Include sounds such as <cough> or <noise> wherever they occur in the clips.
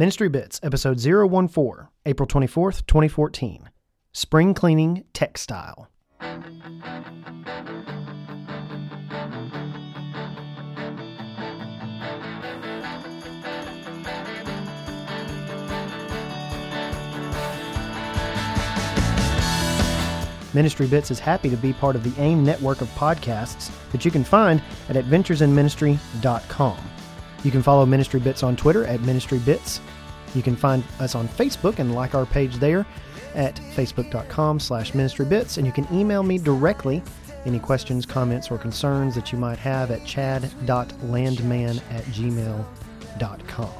Ministry Bits, episode 014, April 24th, 2014. Spring Cleaning Textile. Ministry Bits is happy to be part of the AIM network of podcasts that you can find at adventuresinministry.com. You can follow Ministry Bits on Twitter at Ministry Bits. You can find us on Facebook and like our page there at facebook.com slash ministrybits. And you can email me directly any questions, comments, or concerns that you might have at chad.landman at gmail.com.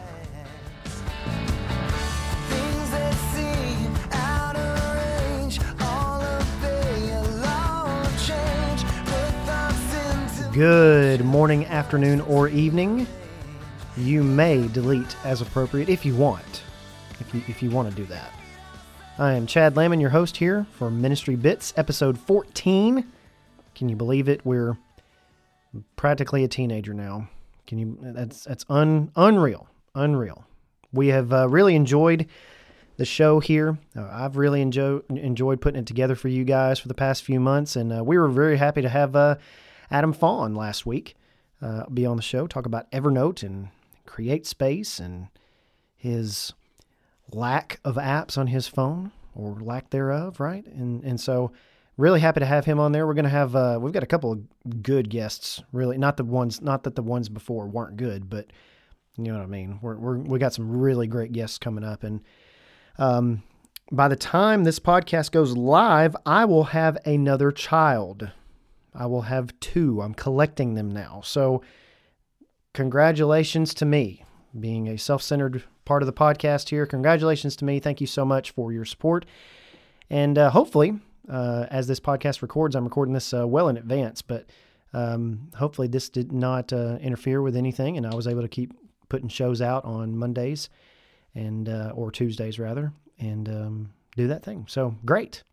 Things that seem out of range, all obey a law of change. Put thoughts into Good morning, afternoon, or evening. You may delete as appropriate if you want. If you, if you want to do that. I am Chad Lamon, your host here for Ministry Bits, episode 14. Can you believe it? We're practically a teenager now. Can you? That's that's un, unreal, unreal. We have uh, really enjoyed the show here. Uh, I've really enjoyed enjoyed putting it together for you guys for the past few months, and uh, we were very happy to have uh, Adam Fawn last week uh, be on the show, talk about Evernote and Create Space and his lack of apps on his phone or lack thereof, right? And and so really happy to have him on there. We're gonna have uh, we've got a couple of good guests. Really, not the ones not that the ones before weren't good, but you know what I mean. We're, we're we got some really great guests coming up, and um, by the time this podcast goes live, I will have another child. I will have two. I'm collecting them now. So congratulations to me being a self-centered part of the podcast here. Congratulations to me. Thank you so much for your support. And uh, hopefully, uh, as this podcast records, I'm recording this uh, well in advance, but um, hopefully this did not uh, interfere with anything, and I was able to keep putting shows out on Mondays and uh, or Tuesdays rather, and um, do that thing. So great.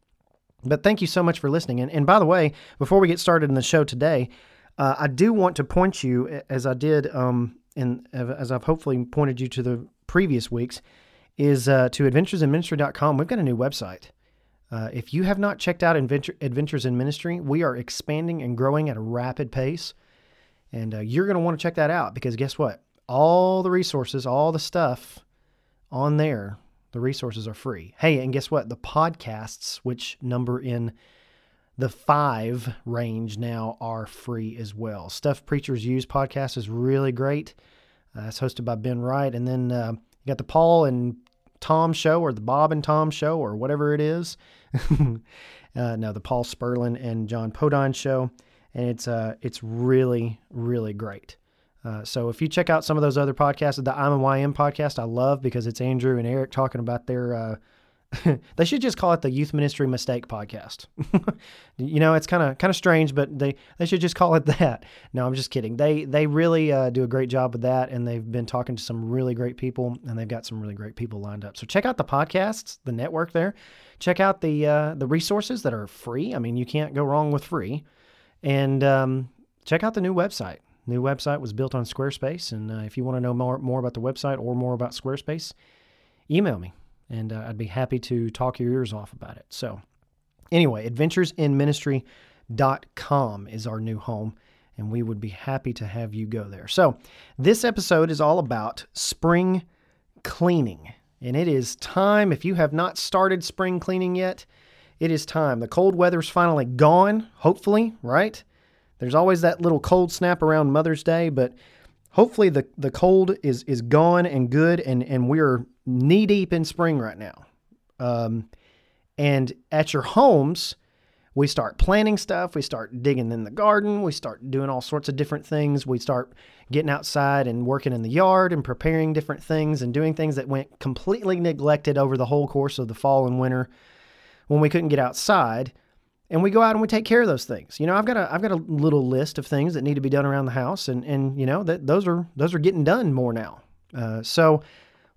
But thank you so much for listening. And, and by the way, before we get started in the show today, uh, I do want to point you, as I did, um, and as I've hopefully pointed you to the previous weeks, is uh, to adventuresinministry.com. We've got a new website. Uh, if you have not checked out Adventure, Adventures in Ministry, we are expanding and growing at a rapid pace. And uh, you're going to want to check that out because guess what? All the resources, all the stuff on there, the resources are free. Hey, and guess what? The podcasts, which number in the five range now, are free as well. Stuff Preachers Use podcast is really great. Uh, it's hosted by Ben Wright. And then uh, you got the Paul and Tom show or the Bob and Tom show or whatever it is. <laughs> uh, no, the Paul Sperlin and John Podine show. And it's, uh, it's really, really great. Uh, so if you check out some of those other podcasts, the I'm a YM podcast, I love because it's Andrew and Eric talking about their. <laughs> They should just call it the Youth Ministry Mistake Podcast. <laughs> you know, it's kind of kind of strange, but they they should just call it <laughs> that. No, I'm just kidding. They they really uh, do a great job with that, and they've been talking to some really great people, and they've got some really great people lined up. So check out the podcasts, the network there. Check out the uh, the resources that are free. I mean, you can't go wrong with free, and um, check out the new website. New website was built on Squarespace, and uh, if you want to know more more about the website or more about Squarespace, email me, and uh, I'd be happy to talk your ears off about it. So, anyway, adventuresinministry.com is our new home, and we would be happy to have you go there. So, this episode is all about spring cleaning, and it is time. If you have not started spring cleaning yet, it is time. The cold weather's finally gone, hopefully, right? There's always that little cold snap around Mother's Day, but hopefully the, the cold is is gone and good, and and we're knee deep in spring right now. Um, and at your homes, we start planting stuff. We start digging in the garden. We start doing all sorts of different things. We start getting outside and working in the yard and preparing different things and doing things that went completely neglected over the whole course of the fall and winter when we couldn't get outside and we go out and we take care of those things. You know, I've got a I've got a little list of things that need to be done around the house, and and you know that those are those are getting done more now. Uh, so,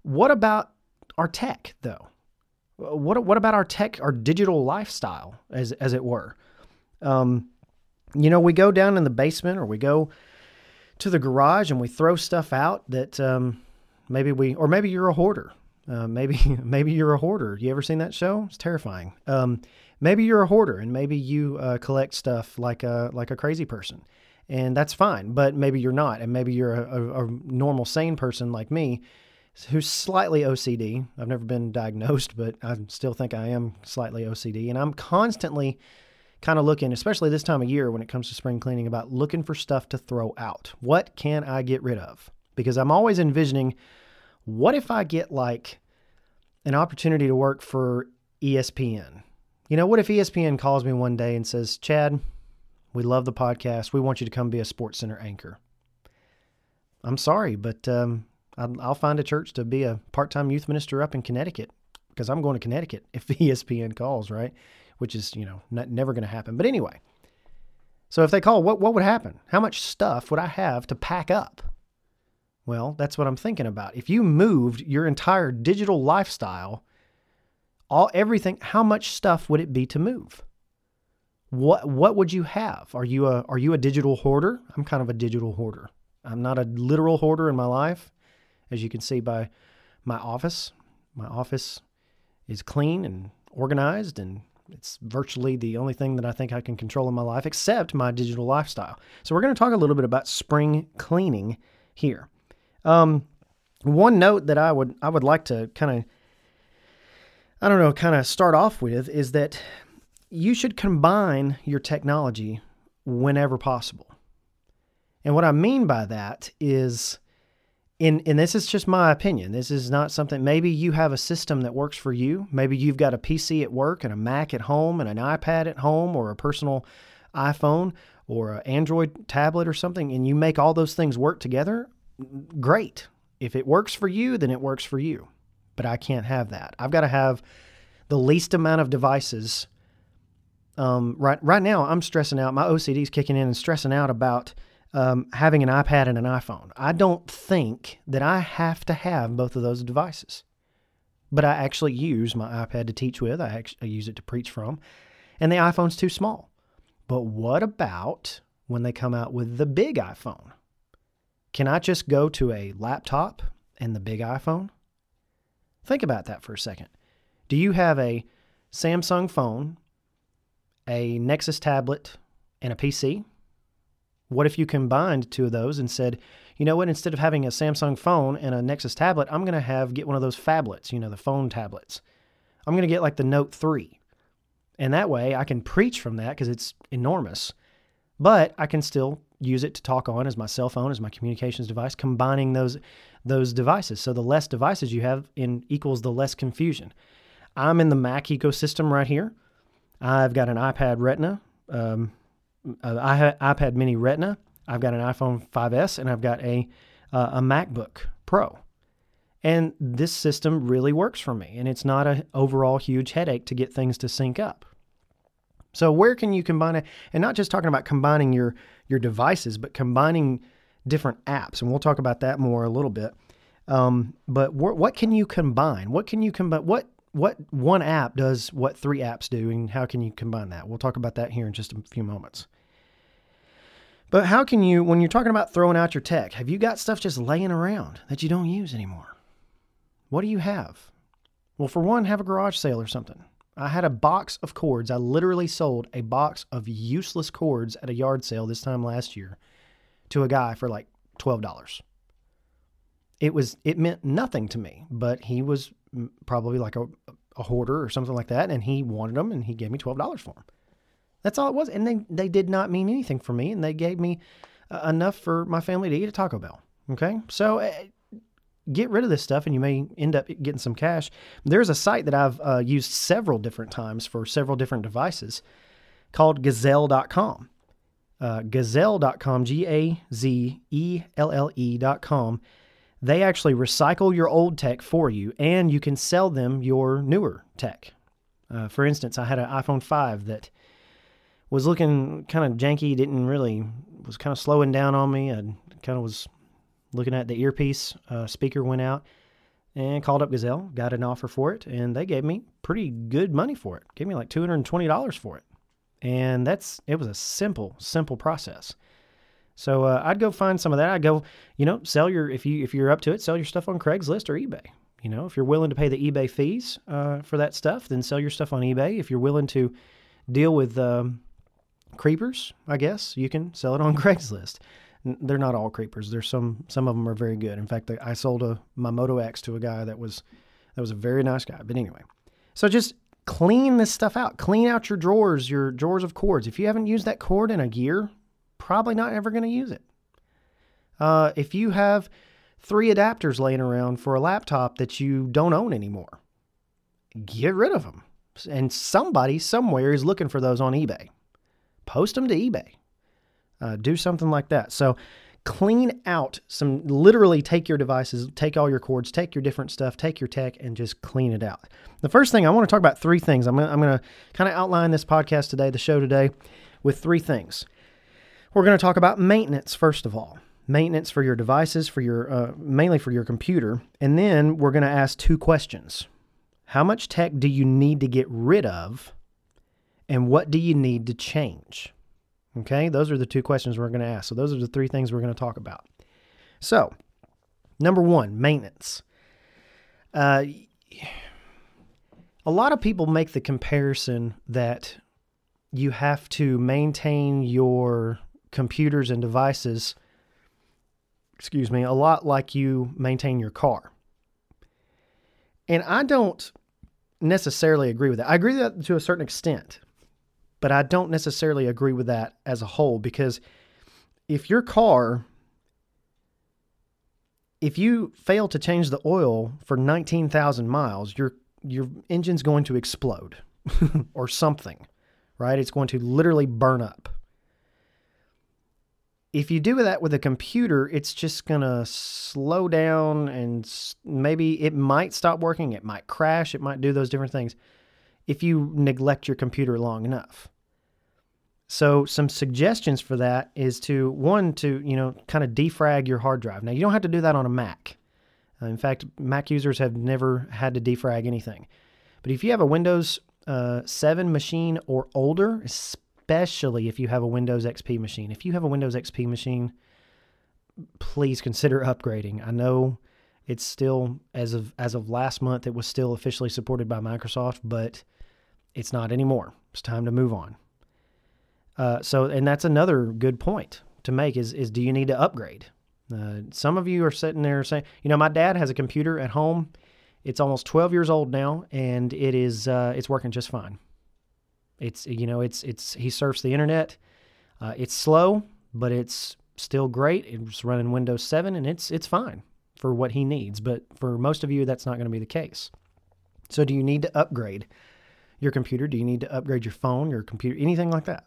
what about our tech though? What what about our tech, our digital lifestyle, as as it were? Um, you know, we go down in the basement or we go to the garage and we throw stuff out that um, Maybe we, or maybe you're a hoarder. Uh, maybe <laughs> maybe you're a hoarder. You ever seen that show? It's terrifying. Um, maybe you're a hoarder, and maybe you uh, collect stuff like a like a crazy person, and that's fine. But maybe you're not, and maybe you're a, a, a normal, sane person like me, who's slightly OCD. I've never been diagnosed, but I still think I am slightly OCD, and I'm constantly kind of looking, especially this time of year when it comes to spring cleaning, about looking for stuff to throw out. What can I get rid of? Because I'm always envisioning what if I get like an opportunity to work for ESPN? You know, what if ESPN calls me one day and says, Chad, we love the podcast. We want you to come be a Sports Center anchor. I'm sorry, but um, I'll, find a church to be a part time youth minister up in Connecticut because I'm going to Connecticut if <laughs> ESPN calls, right? Which is, you know, not, never going to happen. But anyway, so if they call, what, what would happen? How much stuff would I have to pack up? Well, that's what I'm thinking about. If you moved your entire digital lifestyle, all everything, how much stuff would it be to move? What what would you have? Are you a are you a digital hoarder? I'm kind of a digital hoarder. I'm not a literal hoarder in my life, as you can see by my office. My office is clean and organized and it's virtually the only thing that I think I can control in my life except my digital lifestyle. So we're going to talk a little bit about spring cleaning here. Um, one note that I would I would like to kind of I don't know kind of start off with is that you should combine your technology whenever possible. And what I mean by that is in and this is just my opinion. This is not something maybe you have a system that works for you. Maybe you've got a PC at work and a Mac at home and an iPad at home or a personal iPhone or an Android tablet or something and you make all those things work together. Great. If it works for you, then it works for you. But I can't have that. I've got to have the least amount of devices um, right right now I'm stressing out. My OCD is kicking in and stressing out about um, having an iPad and an iPhone. I don't think that I have to have both of those devices, but I actually use my iPad to teach with. I actually use it to preach from, and the iPhone's too small. But what about when they come out with the big iPhone? Can I just go to a laptop and the big iPhone? Think about that for a second. Do you have a Samsung phone a Nexus tablet, and a PC? What if you combined two of those and said, you know what, instead of having a Samsung phone and a Nexus tablet, I'm going to have get one of those phablets, you know, the phone tablets. I'm going to get like the Note 3. And that way I can preach from that because it's enormous. But I can still use it to talk on as my cell phone, as my communications device, combining those those devices. So the less devices you have in equals the less confusion. I'm in the Mac ecosystem right here. I've got an iPad Retina, um, uh, iPad Mini Retina. I've got an iPhone 5s, and I've got a uh, a MacBook Pro. And this system really works for me, and it's not an overall huge headache to get things to sync up. So where can you combine it? And not just talking about combining your your devices, but combining different apps, and we'll talk about that more a little bit. Um, but wh- what can you combine? What can you combine? What what one app does what three apps do and how can you combine that? We'll talk about that here in just a few moments. But how can you, when you're talking about throwing out your tech, have you got stuff just laying around that you don't use anymore? What do you have? Well, for one, have a garage sale or something. I had a box of cords. I literally sold a box of useless cords at a yard sale this time last year to a guy for like $12. It was it meant nothing to me, but he was probably like a, a hoarder or something like that, and he wanted them, and he gave me twelve dollars for them. That's all it was, and they they did not mean anything for me, and they gave me uh, enough for my family to eat at Taco Bell. Okay, so uh, get rid of this stuff, and you may end up getting some cash. There's a site that I've uh, used several different times for several different devices called Gazelle.com. Uh, Gazelle.com, G A Z E L L E.com they actually recycle your old tech for you and you can sell them your newer tech. Uh, for instance, I had an iPhone 5 that was looking kind of janky, didn't really, was kind of slowing down on me. I kind of was looking at the earpiece, uh, speaker went out, and called up Gazelle, got an offer for it, and they gave me pretty good money for it. Gave me like $220 for it. And that's, it was a simple, simple process. So uh, I'd go find some of that. I'd go, you know, sell your if you if you're up to it, sell your stuff on Craigslist or eBay. You know, if you're willing to pay the eBay fees uh, for that stuff, then sell your stuff on eBay. If you're willing to deal with um, creepers, I guess you can sell it on <laughs> Craigslist. They're not all creepers. There's some some of them are very good. In fact, I sold a my Moto X to a guy that was that was a very nice guy. But anyway, so just clean this stuff out. Clean out your drawers, your drawers of cords. If you haven't used that cord in a year, probably not ever going to use it. Uh, if you have three adapters laying around for a laptop that you don't own anymore, get rid of them. And somebody somewhere is looking for those on eBay. Post them to eBay. Uh, do something like that. So clean out some, literally take your devices, take all your cords, take your different stuff, take your tech, and just clean it out. The first thing I want to talk about three things. I'm going to kind of outline this podcast today, the show today, with three things. We're going to talk about maintenance first of all, maintenance for your devices, for your uh, mainly for your computer, and then we're going to ask two questions: How much tech do you need to get rid of, and what do you need to change? Okay, those are the two questions we're going to ask. So those are the three things we're going to talk about. So, number one, maintenance. Uh, a lot of people make the comparison that you have to maintain your computers and devices, excuse me, a lot like you maintain your car. And I don't necessarily agree with that. I agree with that to a certain extent, but I don't necessarily agree with that as a whole because if your car, if you fail to change the oil for 19,000 miles, your your engine's going to explode <laughs> or something, right? It's going to literally burn up if you do that with a computer, it's just going to slow down and maybe it might stop working. It might crash. It might do those different things if you neglect your computer long enough. So, some suggestions for that is to one, to, you know, kind of defrag your hard drive. Now, you don't have to do that on a Mac. Uh, in fact, Mac users have never had to defrag anything. But if you have a Windows uh, 7 machine or older, especially if you have a Windows XP machine. If you have a Windows XP machine, please consider <laughs> upgrading. I know it's still as of as of last month it was still officially supported by Microsoft, but it's not anymore. It's time to move on. Uh, so, and that's another good point to make is is do you need to upgrade? Uh, some of you are sitting there saying, you know, my dad has a computer at home. It's almost 12 years old now, and it is uh, it's working just fine. It's you know it's it's he surfs the internet. Uh, it's slow, but it's still great. It's running Windows 7, and it's it's fine for what he needs. But for most of you, that's not going to be the case. So, do you need to upgrade your computer? Do you need to upgrade your phone, your computer, anything like that?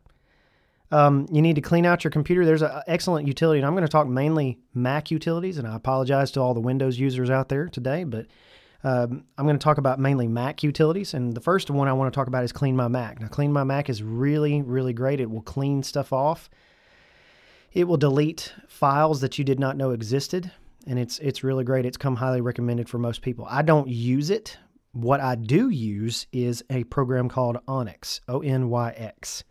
Um, you need to clean out your computer. There's an excellent utility, and I'm going to talk mainly Mac utilities. And I apologize to all the Windows users out there today, but um, I'm going to talk about mainly Mac utilities. And the first one I want to talk about is Clean My Mac. Now, Clean My Mac is really, really great. It will clean stuff off. It will delete files that you did not know existed, and it's it's really great. It's come highly recommended for most people. I don't use it. What I do use is a program called Onyx, O N Y X,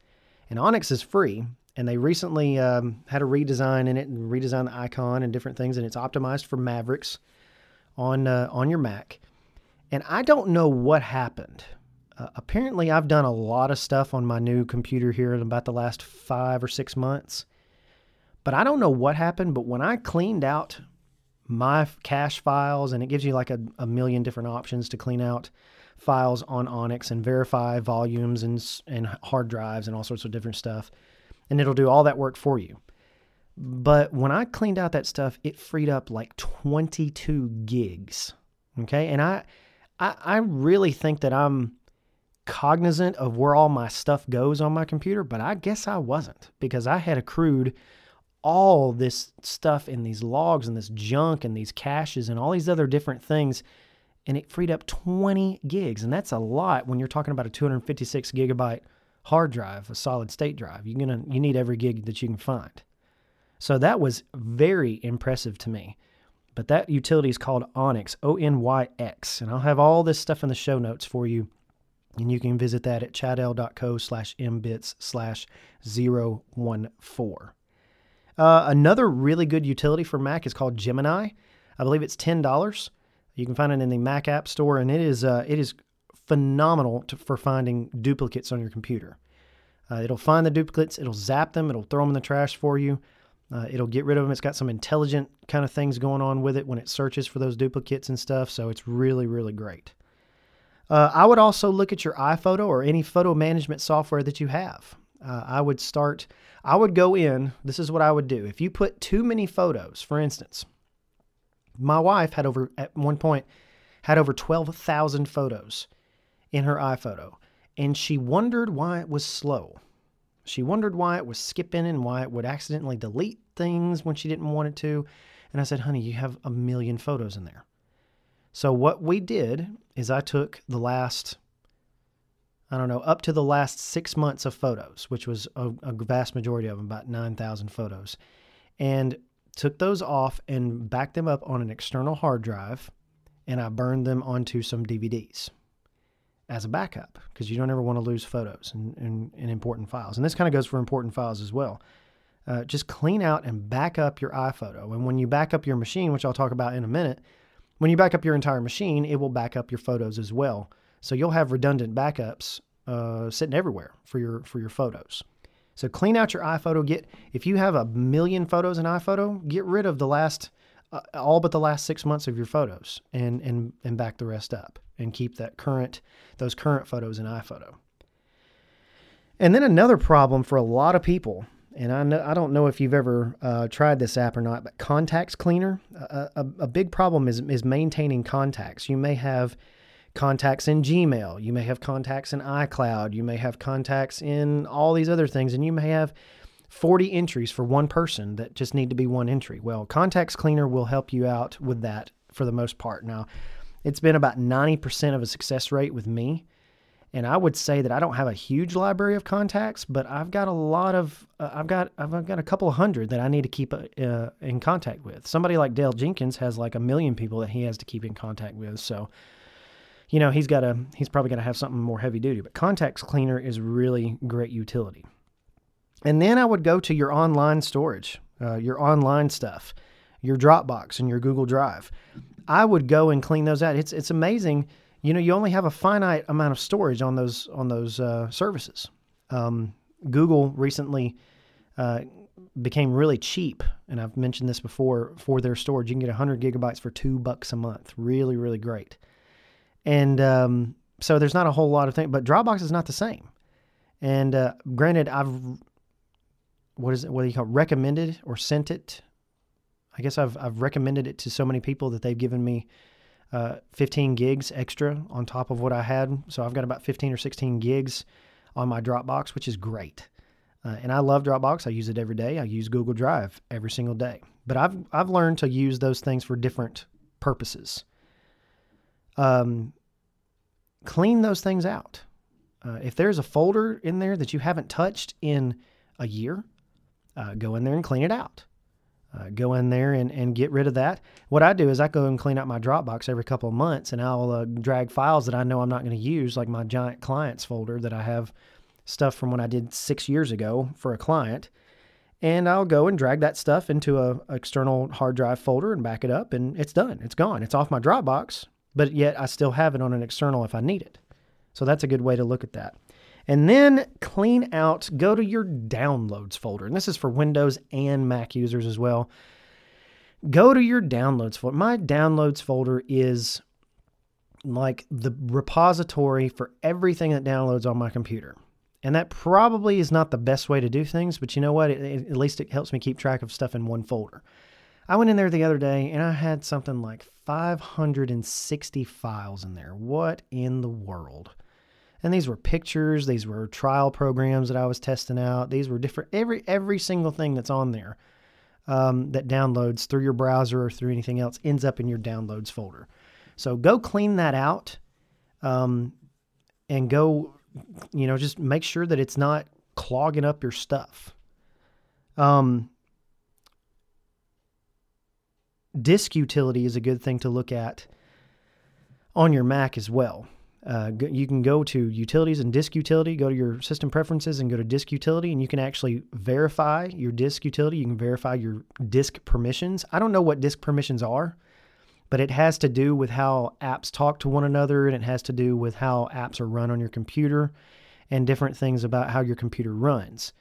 and Onyx is free. And they recently um, had a redesign in it and redesigned the icon and different things, and it's optimized for Mavericks on uh, on your Mac. And I don't know what happened. Uh, apparently, I've done a lot of stuff on my new computer here in about the last five or six months. But I don't know what happened. But when I cleaned out my cache files, and it gives you like a, a million different options to clean out files on Onyx and verify volumes and, and hard drives and all sorts of different stuff. And it'll do all that work for you. But when I cleaned out that stuff, it freed up like 22 gigs. Okay. And I, I, I really think that I'm cognizant of where all my stuff goes on my computer, but I guess I wasn't because I had accrued all this stuff in these logs and this junk and these caches and all these other different things. And it freed up 20 gigs. And that's a lot when you're talking about a 256 gigabyte hard drive, a solid state drive. You're gonna you need every gig that you can find. So that was very impressive to me. But that utility is called Onyx, O N Y X. And I'll have all this stuff in the show notes for you. And you can visit that at chadl.co slash mbits slash 014. Uh, another really good utility for Mac is called Gemini. I believe it's ten dollars. You can find it in the Mac App Store, and it is uh, it is phenomenal to, for finding duplicates on your computer. Uh, it'll find the duplicates, it'll zap them, it'll throw them in the trash for you. Uh, it'll get rid of them. It's got some intelligent kind of things going on with it when it searches for those duplicates and stuff. So it's really, really great. Uh, I would also look at your iPhoto or any photo management software that you have. Uh, I would start, I would go in. This is what I would do. If you put too many photos, for instance, my wife had over, at one point, had over 12,000 photos in her iPhoto, and she wondered why it was slow. She wondered why it was skipping and why it would accidentally delete things when she didn't want it to. And I said, honey, you have a million photos in there. So what we did is I took the last, I don't know, up to the last six months of photos, which was a, a vast majority of them, about 9,000 photos, and took those off and backed them up on an external hard drive, and I burned them onto some DVDs as a backup because you don't ever want to lose photos and, and, and important files. And this kind of goes for important files as well. Uh, just clean out and back up your iPhoto. And when you back up your machine, which I'll talk about in a minute, when you back up your entire machine, it will back up your photos as well. So you'll have redundant backups uh, sitting everywhere for your for your photos. So clean out your iPhoto. Get if you have a million photos in iPhoto, get rid of the last uh, all but the last six months of your photos and and and back the rest up and keep that current those current photos in iPhoto. And then another problem for a lot of people, and I know I don't know if you've ever uh, tried this app or not, but Contacts Cleaner. A, a, a big problem is is maintaining contacts. You may have contacts in Gmail, you may have contacts in iCloud, you may have contacts in all these other things, and you may have 40 entries for one person that just need to be one entry. Well, Contacts Cleaner will help you out with that for the most part. Now, it's been about 90% of a success rate with me. And I would say that I don't have a huge library of contacts, but I've got a lot of, uh, I've got, I've got a couple of hundred that I need to keep uh, in contact with. Somebody like Dale Jenkins has like a million people that he has to keep in contact with. So, you know, he's got a, he's probably got to have something more heavy duty. But Contacts Cleaner is really great utility. And then I would go to your online storage, uh, your online stuff, your Dropbox and your Google Drive. I would go and clean those out. It's it's amazing. You know, you only have a finite amount of storage on those on those uh, services. Um, Google recently uh, became really cheap, and I've mentioned this before for their storage. You can get 100 gigabytes for two bucks a month. Really, really great. And um, so there's not a whole lot of things, but Dropbox is not the same. And uh, granted, I've what is it? What do you call it? recommended or sent it I guess I've I've recommended it to so many people that they've given me uh, 15 gigs extra on top of what I had. So I've got about 15 or 16 gigs on my Dropbox, which is great. Uh, and I love Dropbox. I use it every day. I use Google Drive every single day. But I've I've learned to use those things for different purposes. Um, clean those things out. Uh, if there's a folder in there that you haven't touched in a year, uh, go in there and clean it out uh, go in there and, and get rid of that. What I do is I go and clean out my Dropbox every couple of months and I'll uh, drag files that I know I'm not going to use, like my giant clients folder that I have stuff from when I did six years ago for a client. And I'll go and drag that stuff into a external hard drive folder and back it up, and it's done. It's gone. It's off my Dropbox, but yet I still have it on an external if I need it. So that's a good way to look at that. And then clean out, go to your downloads folder. And this is for Windows and Mac users as well. Go to your downloads folder. My downloads folder is like the repository for everything that downloads on my computer. And that probably is not the best way to do things, but you know what? It, it, at least it helps me keep track of stuff in one folder. I went in there the other day and I had something like 560 files in there. What in the world? And these were pictures these were trial programs that i was testing out. These were different every every single thing that's on there um, that downloads through your browser or through anything else ends up in your downloads folder. So go clean that out um, and go you know just make sure that it's not clogging up your stuff. Um, disk utility is a good thing to look at on your mac as well uh, you can go to utilities and disk utility, go to your system preferences and go to disk utility, and you can actually verify your disk utility. You can verify your disk permissions. I don't know what disk permissions are, but it has to do with how apps talk to one another and it has to do with how apps are run on your computer and different things about how your computer runs.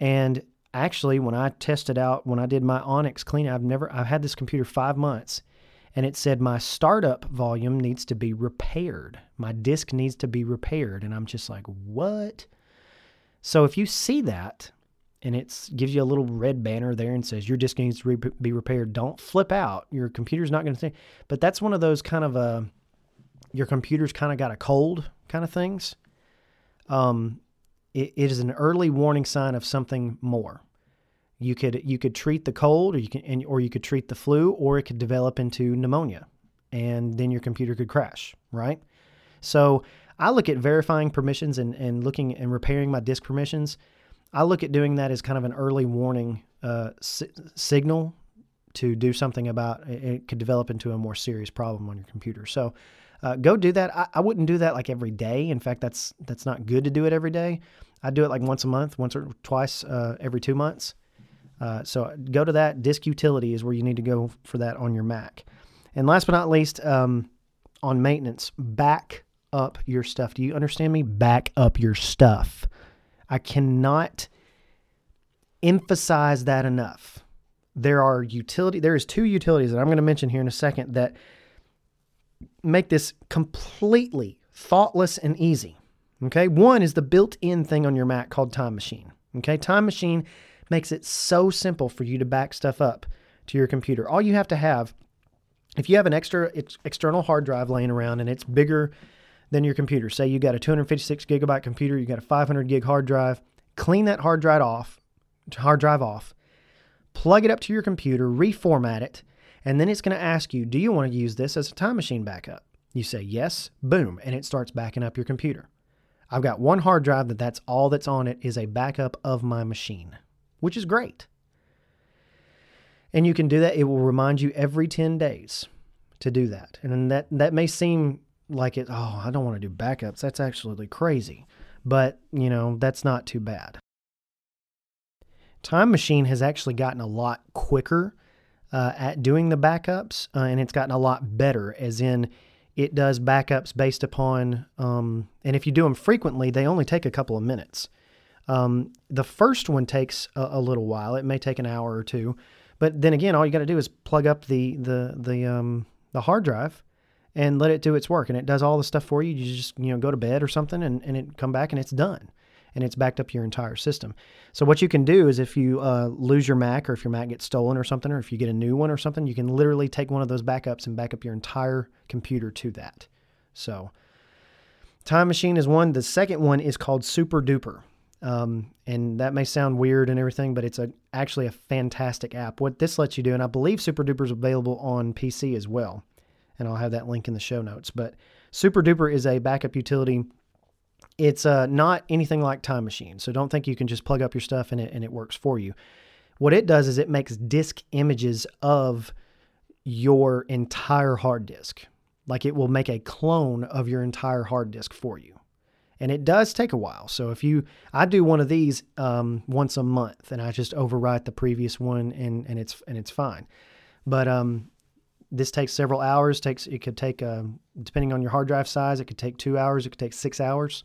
And actually, when I tested out, when I did my Onyx clean, I've never, I've had this computer five months and it said my startup volume needs to be repaired. My disk needs to be repaired. And I'm just like, what? So if you see that and it gives you a little red banner there and says your disk needs to be repaired, don't flip out. Your computer's not going to think. But that's one of those kind of uh, your computer's kind of got a cold kind of things. Um, it, it is an early warning sign of something more. You could you could treat the cold, or you can, and, or you could treat the flu, or it could develop into pneumonia, and then your computer could crash. Right. So I look at verifying permissions and, and looking and repairing my disk permissions. I look at doing that as kind of an early warning uh, si- signal to do something about it, it could develop into a more serious problem on your computer. So uh, go do that. I, I wouldn't do that like every day. In fact, that's that's not good to do it every day. I do it like once a month, once or twice uh, every two months. Uh, so go to that. Disk utility is where you need to go for that on your Mac. And last but not least, um, on maintenance, back up your stuff. Do you understand me? Back up your stuff. I cannot emphasize that enough. There are utility. There is two utilities that I'm going to mention here in a second that make this completely thoughtless and easy. Okay, one is the built-in thing on your Mac called Time Machine. Okay, Time Machine makes it so simple for you to back stuff up to your computer. All you have to have, if you have an extra ex- external hard drive laying around and it's bigger than your computer, say you got a 256 gigabyte computer, you got a 500 gig hard drive, clean that hard drive off, hard drive off, plug it up to your computer, reformat it, and then it's going to ask you, do you want to use this as a time machine backup? You say yes, boom, and it starts backing up your computer. I've got one hard drive that that's all that's on it is a backup of my machine, which is great. And you can do that. It will remind you every 10 days to do that. And that that may seem like it, oh, I don't want to do backups. That's actually crazy. But, you know, that's not too bad. Time Machine has actually gotten a lot quicker uh, at doing the backups, uh, and it's gotten a lot better, as in it does backups based upon, um, and if you do them frequently, they only take a couple of minutes. Um, the first one takes a, a, little while; it may take an hour or two, but then again, all you got to do is plug up the the the um, the hard drive and let it do its work, and it does all the stuff for you. You just you know go to bed or something, and, and it come back and it's done and it's backed up your entire system. So what you can do is if you uh, lose your Mac or if your Mac gets stolen or something, or if you get a new one or something, you can literally take one of those backups and back up your entire computer to that. So Time Machine is one. The second one is called Super Duper. Um, and that may sound weird and everything, but it's a, actually a fantastic app. What this lets you do, and I believe Super Duper is available on PC as well, and I'll have that link in the show notes. But Super Duper is a backup utility it's uh, not anything like Time Machine. So don't think you can just plug up your stuff and it, and it works for you. What it does is it makes disk images of your entire hard disk. Like it will make a clone of your entire hard disk for you. And it does take a while. So if you, I do one of these um, once a month, and I just overwrite the previous one, and and it's and it's fine. But um, this takes several hours. Takes it could take, uh, depending on your hard drive size, it could take two hours. It could take six hours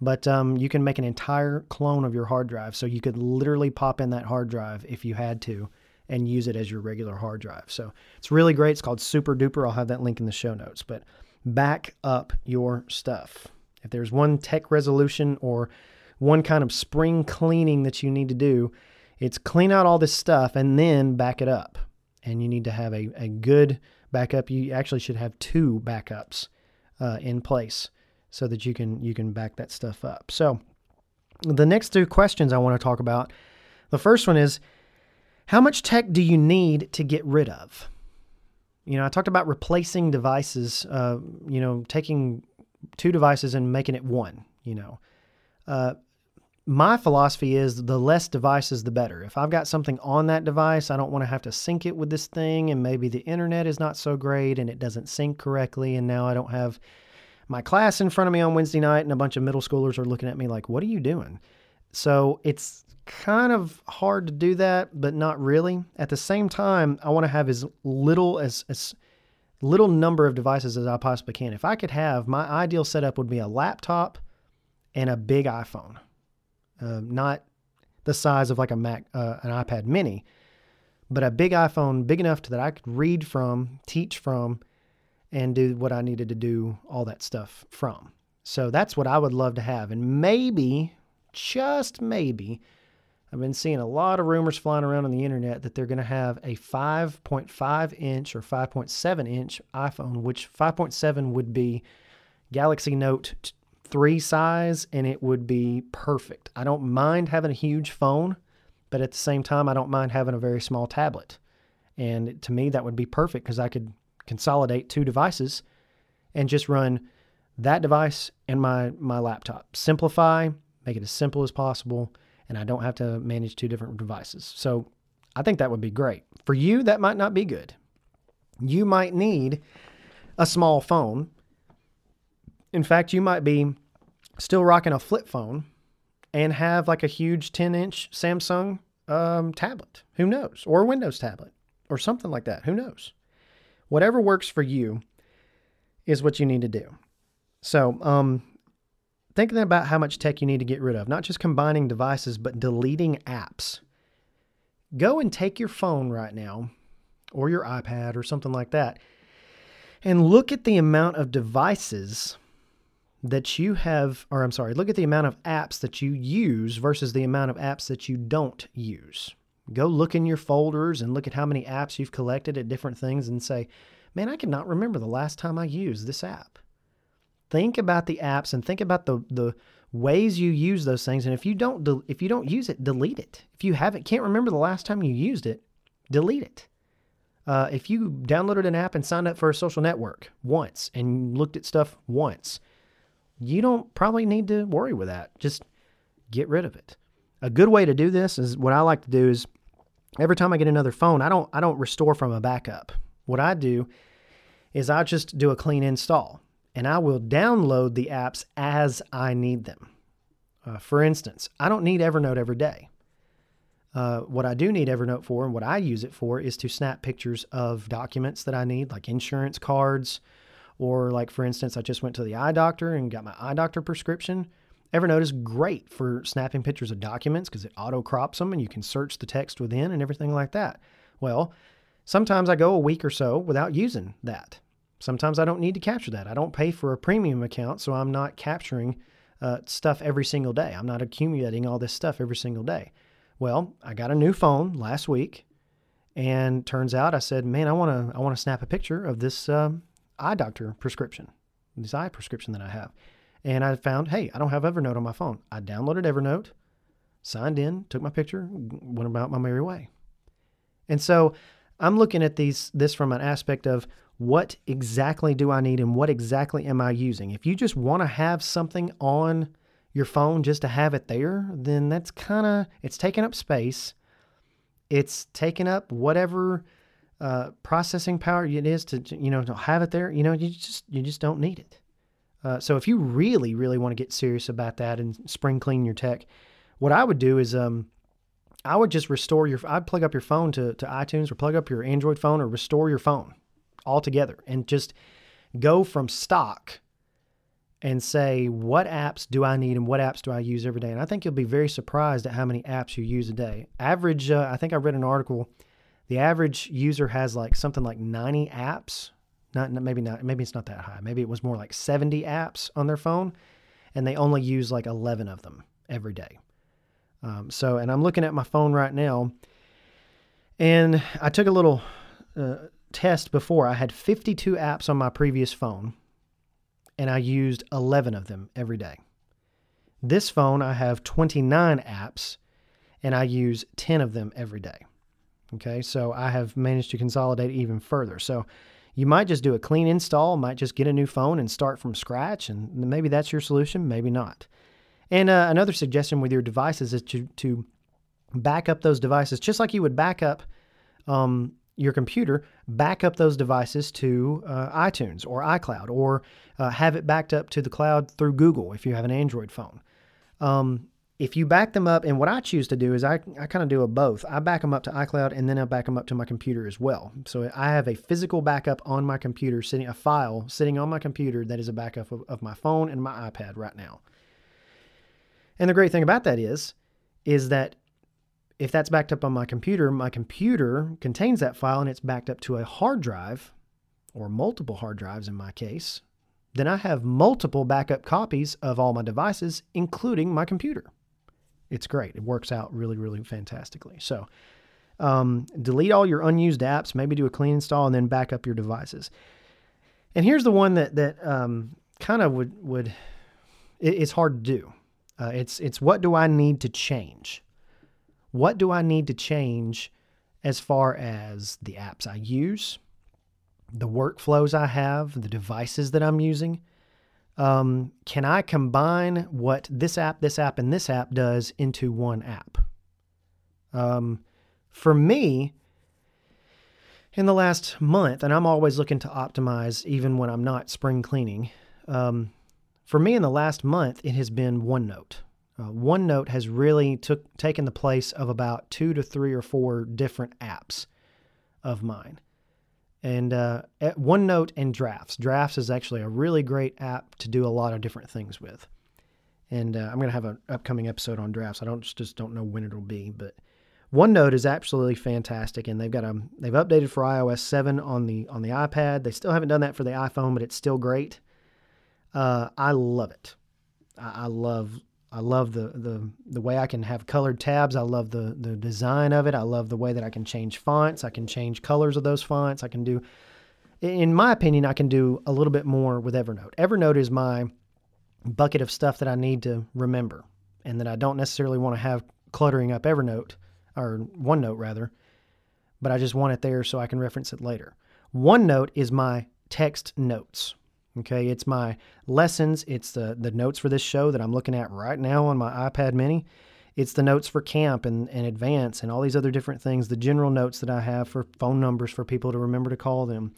but um, you can make an entire clone of your hard drive. So you could literally pop in that hard drive if you had to and use it as your regular hard drive. So it's really great. It's called Super Duper. I'll have that link in the show notes. But back up your stuff. If there's one tech resolution or one kind of spring cleaning that you need to do, it's clean out all this stuff and then back it up. And you need to have a, a good backup. You actually should have two backups uh, in place so that you can you can back that stuff up. So the next two questions I want to talk about. The first one is how much tech do you need to get rid of? You know, I talked about replacing devices, uh, you know, taking two devices and making it one, you know. Uh, my philosophy is the less devices, the better. If I've got something on that device, I don't want to have to sync it with this thing, and maybe the internet is not so great and it doesn't sync correctly, and now I don't have my class in front of me on Wednesday night, and a bunch of middle schoolers are looking at me like, "What are you doing?" So it's kind of hard to do that, but not really. At the same time, I want to have as little as as little number of devices as I possibly can. If I could have my ideal setup would be a laptop and a big iPhone, um, not the size of like a Mac, uh, an iPad Mini, but a big iPhone, big enough that I could read from, teach from, and do what I needed to do all that stuff from. So that's what I would love to have, and maybe, just maybe, I've been seeing a lot of rumors flying around on the internet that they're going to have a 5.5 inch or 5.7 inch iPhone, which 5.7 would be Galaxy Note 3 size and it would be perfect. I don't mind having a huge phone, but at the same time, I don't mind having a very small tablet. And to me, that would be perfect because I could consolidate two devices and just run that device and my, my laptop. Simplify, make it as simple as possible and I don't have to manage two different devices. So I think that would be great. For you, that might not be good. You might need a small phone. In fact, you might be still rocking a flip phone and have like a huge 10 inch Samsung um, tablet. Who knows? Or a Windows tablet or something like that. Who knows? Whatever works for you is what you need to do. So, um, thinking about how much tech you need to get rid of, not just combining devices, but deleting apps. Go and take your phone right now or your iPad or something like that and look at the amount of devices that you have, or I'm sorry, look at the amount of apps that you use versus the amount of apps that you don't use. Go look in your folders and look at how many apps you've collected at different things and say, man, I cannot remember the last time I used this app think about the apps and think about the the ways you use those things. And if you don't de- if you don't use it delete it. If you haven't can't remember the last time you used it delete it. Uh, if you downloaded an app and signed up for a social network once and looked at stuff once you don't probably need to worry with that. Just get rid of it. A good way to do this is what i like to do is every time i get another phone i don't i don't restore from a backup. What i do is i just do a clean install and I will download the apps as I need them. Uh, for instance, I don't need Evernote every day. Uh, what I do need Evernote for and what I use it for is to snap pictures of documents that I need, like insurance cards, or like for instance, I just went to the eye doctor and got my eye doctor prescription. Evernote is great for snapping pictures of documents because it auto crops them and you can search the text within and everything like that. Well, sometimes I go a week or so without using that. Sometimes I don't need to capture that. I don't pay for a premium account, so I'm not capturing uh, stuff every single day. I'm not accumulating all this stuff every single day. Well, I got a new phone last week, and turns out I said, "Man, I want to I want to snap a picture of this um, eye doctor prescription, this eye prescription that I have." And I found, hey, I don't have Evernote on my phone. I downloaded Evernote, signed in, took my picture, went about my merry way. And so I'm looking at these this from an aspect of what exactly do I need and what exactly am I using? If you just want to have something on your phone just to have it there, then that's kind of it's taking up space. It's taking up whatever uh, processing power it is to you know to have it there. You know, you just you just don't need it. Uh, so if you really really want to get serious about that and spring clean your tech, what I would do is um, I would just restore your. I'd plug up your phone to to iTunes or plug up your Android phone or restore your phone altogether and just go from stock and say what apps do I need and what apps do I use every day. And I think you'll be very surprised at how many apps you use a day. Average, uh, I think I read an article. The average user has like something like 90 apps. Not maybe not maybe it's not that high. Maybe it was more like 70 apps on their phone, and they only use like 11 of them every day. Um, so, and I'm looking at my phone right now, and I took a little uh, test before. I had 52 apps on my previous phone, and I used 11 of them every day. This phone, I have 29 apps, and I use 10 of them every day. Okay, so I have managed to consolidate even further. So you might just do a clean install, might just get a new phone and start from scratch, and maybe that's your solution, maybe not. And uh, another suggestion with your devices is to, to back up those devices just like you would back up um, your computer, back up those devices to uh, iTunes or iCloud, or uh, have it backed up to the cloud through Google if you have an Android phone. Um, if you back them up, and what I choose to do is I, I kind of do a both. I back them up to iCloud and then I back them up to my computer as well. So I have a physical backup on my computer, sitting a file sitting on my computer that is a backup of, of my phone and my iPad right now. And the great thing about that is, is that if that's backed up on my computer, my computer contains that file and it's backed up to a hard drive or multiple hard drives in my case, then I have multiple backup copies of all my devices, including my computer. It's great. It works out really, really fantastically. So, um, delete all your unused apps, maybe do a clean install, and then back up your devices. And here's the one that that um, kind of would would it, it's hard to do. Uh, it's it's what do I need to change? What do I need to change as far as the apps I use, the workflows I have, the devices that I'm using? Um, can I combine what this app, this app, and this app does into one app? Um, for me, in the last month, and I'm always looking to optimize even when I'm not spring cleaning. Um, for me, in the last month, it has been OneNote. Uh, OneNote has really took taken the place of about two to three or four different apps of mine. And uh, OneNote and Drafts. Drafts is actually a really great app to do a lot of different things with. And uh, I'm going to have an upcoming episode on Drafts. I don't just don't know when it'll be, but OneNote is absolutely fantastic, and they've got a they've updated for iOS 7 on the on the iPad. They still haven't done that for the iPhone, but it's still great. Uh, I love it. I, I love I love the, the the way I can have colored tabs. I love the the design of it. I love the way that I can change fonts. I can change colors of those fonts. I can do, in my opinion, I can do a little bit more with Evernote. Evernote is my bucket of stuff that I need to remember, and that I don't necessarily want to have cluttering up Evernote or OneNote rather, but I just want it there so I can reference it later. OneNote is my text notes. Okay, it's my lessons. It's the the notes for this show that I'm looking at right now on my iPad Mini. It's the notes for camp and, and advance and all these other different things. The general notes that I have for phone numbers for people to remember to call them.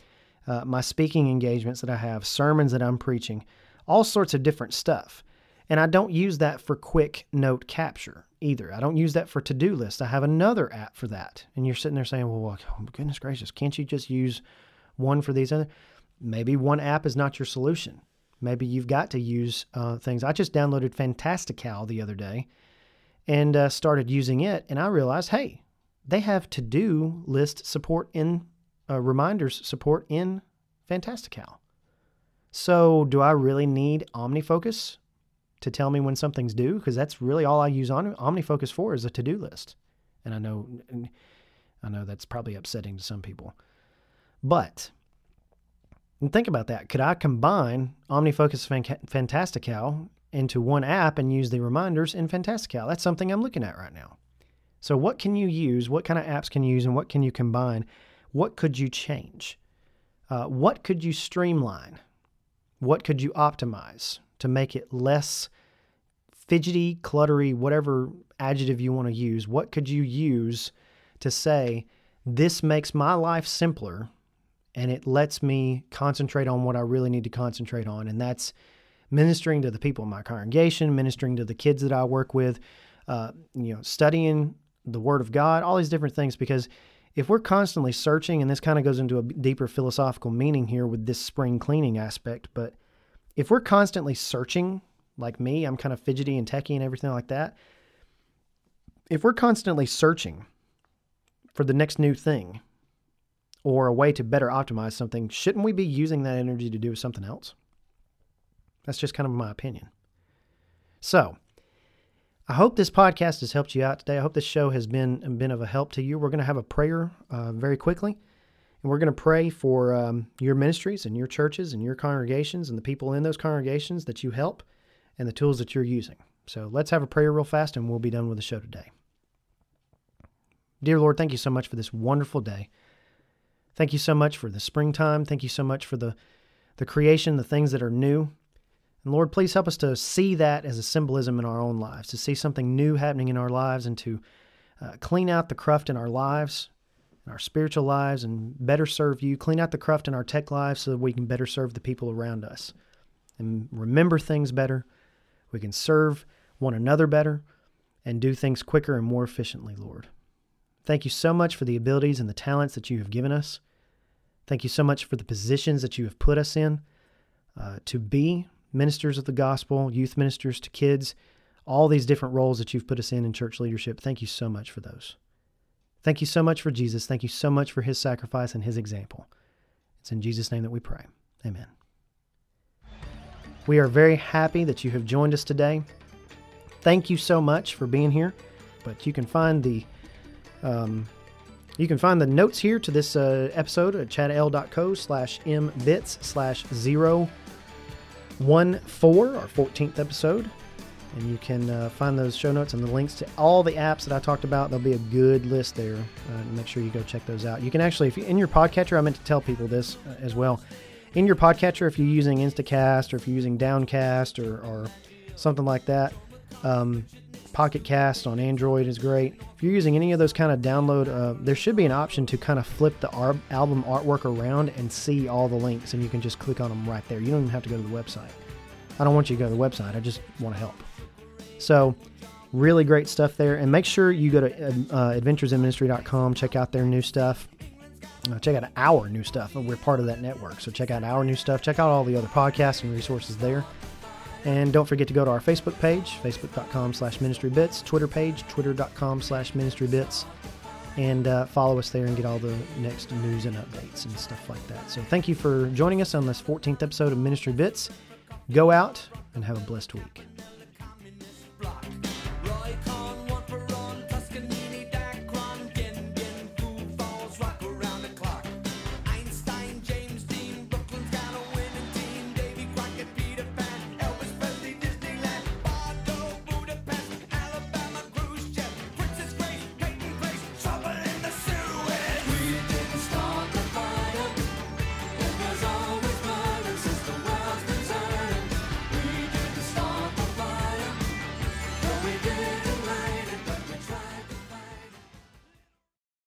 Uh, my speaking engagements that I have, sermons that I'm preaching, all sorts of different stuff. And I don't use that for quick note capture either. I don't use that for to do list. I have another app for that. And you're sitting there saying, well, goodness gracious, can't you just use one for these other? Maybe one app is not your solution. Maybe you've got to use uh, things. I just downloaded Fantastical the other day and uh, started using it, and I realized, hey, they have to do list support in uh, reminders support in Fantastical. So, do I really need OmniFocus to tell me when something's due? Because that's really all I use OmniFocus for is a to-do list. And I know, I know that's probably upsetting to some people, but and think about that. Could I combine OmniFocus Fantastical into one app and use the reminders in Fantastical? That's something I'm looking at right now. So, what can you use? What kind of apps can you use and what can you combine? What could you change? Uh, what could you streamline? What could you optimize to make it less fidgety, cluttery, whatever adjective you want to use? What could you use to say, this makes my life simpler and it lets me concentrate on what I really need to concentrate on, and that's ministering to the people in my congregation, ministering to the kids that I work with, uh, you know, studying the Word of God, all these different things. Because if we're constantly searching, and this kind of goes into a deeper philosophical meaning here with this spring cleaning aspect, but if we're constantly searching, like me, I'm kind of fidgety and techy and everything like that. If we're constantly searching for the next new thing, or a way to better optimize something, shouldn't we be using that energy to do something else? That's just kind of my opinion. So, I hope this podcast has helped you out today. I hope this show has been been of a help to you. We're going to have a prayer uh, very quickly, and we're going to pray for um, your ministries and your churches and your congregations and the people in those congregations that you help and the tools that you're using. So let's have a prayer real fast, and we'll be done with the show today. Dear Lord, thank you so much for this wonderful day. Thank you so much for the springtime. Thank you so much for the, the creation, the things that are new. And Lord, please help us to see that as a symbolism in our own lives, to see something new happening in our lives and to uh, clean out the cruft in our lives. in our spiritual lives and better serve you. Clean out the cruft in our tech lives so that we can better serve the people around us and remember things better. We can serve one another better and do things quicker and more efficiently, Lord. Thank you so much for the abilities and the talents that you have given us. Thank you so much for the positions that you have put us in uh, to be ministers of the gospel, youth ministers to kids, all these different roles that you've put us in in church leadership. Thank you so much for those. Thank you so much for Jesus. Thank you so much for his sacrifice and his example. It's in Jesus' name that we pray. Amen. We are very happy that you have joined us today. Thank you so much for being here. But you can find the um, you can find the notes here to this uh, episode at chadl.co slash mbits slash zero one four, our 14th episode. And you can uh, find those show notes and the links to all the apps that I talked about. There'll be a good list there. Uh, make sure you go check those out. You can actually, if you, in your podcatcher, I meant to tell people this uh, as well. In your podcatcher, if you're using Instacast or if you're using Downcast or, or something like that, um, Pocket Cast on Android is great. If you're using any of those kind of download, uh, there should be an option to kind of flip the ar- album artwork around and see all the links, and you can just click on them right there. You don't even have to go to the website. I don't want you to go to the website. I just want to help. So, really great stuff there. And make sure you go to uh, adventuresinministry.com, check out their new stuff. Uh, check out our new stuff. We're part of that network. So, check out our new stuff. Check out all the other podcasts and resources there. And don't forget to go to our Facebook page, facebook.com slash ministrybits, Twitter page, twitter.com slash ministrybits, and uh, follow us there and get all the next news and updates and stuff like that. So thank you for joining us on this 14th episode of Ministry Bits. Go out and have a blessed week.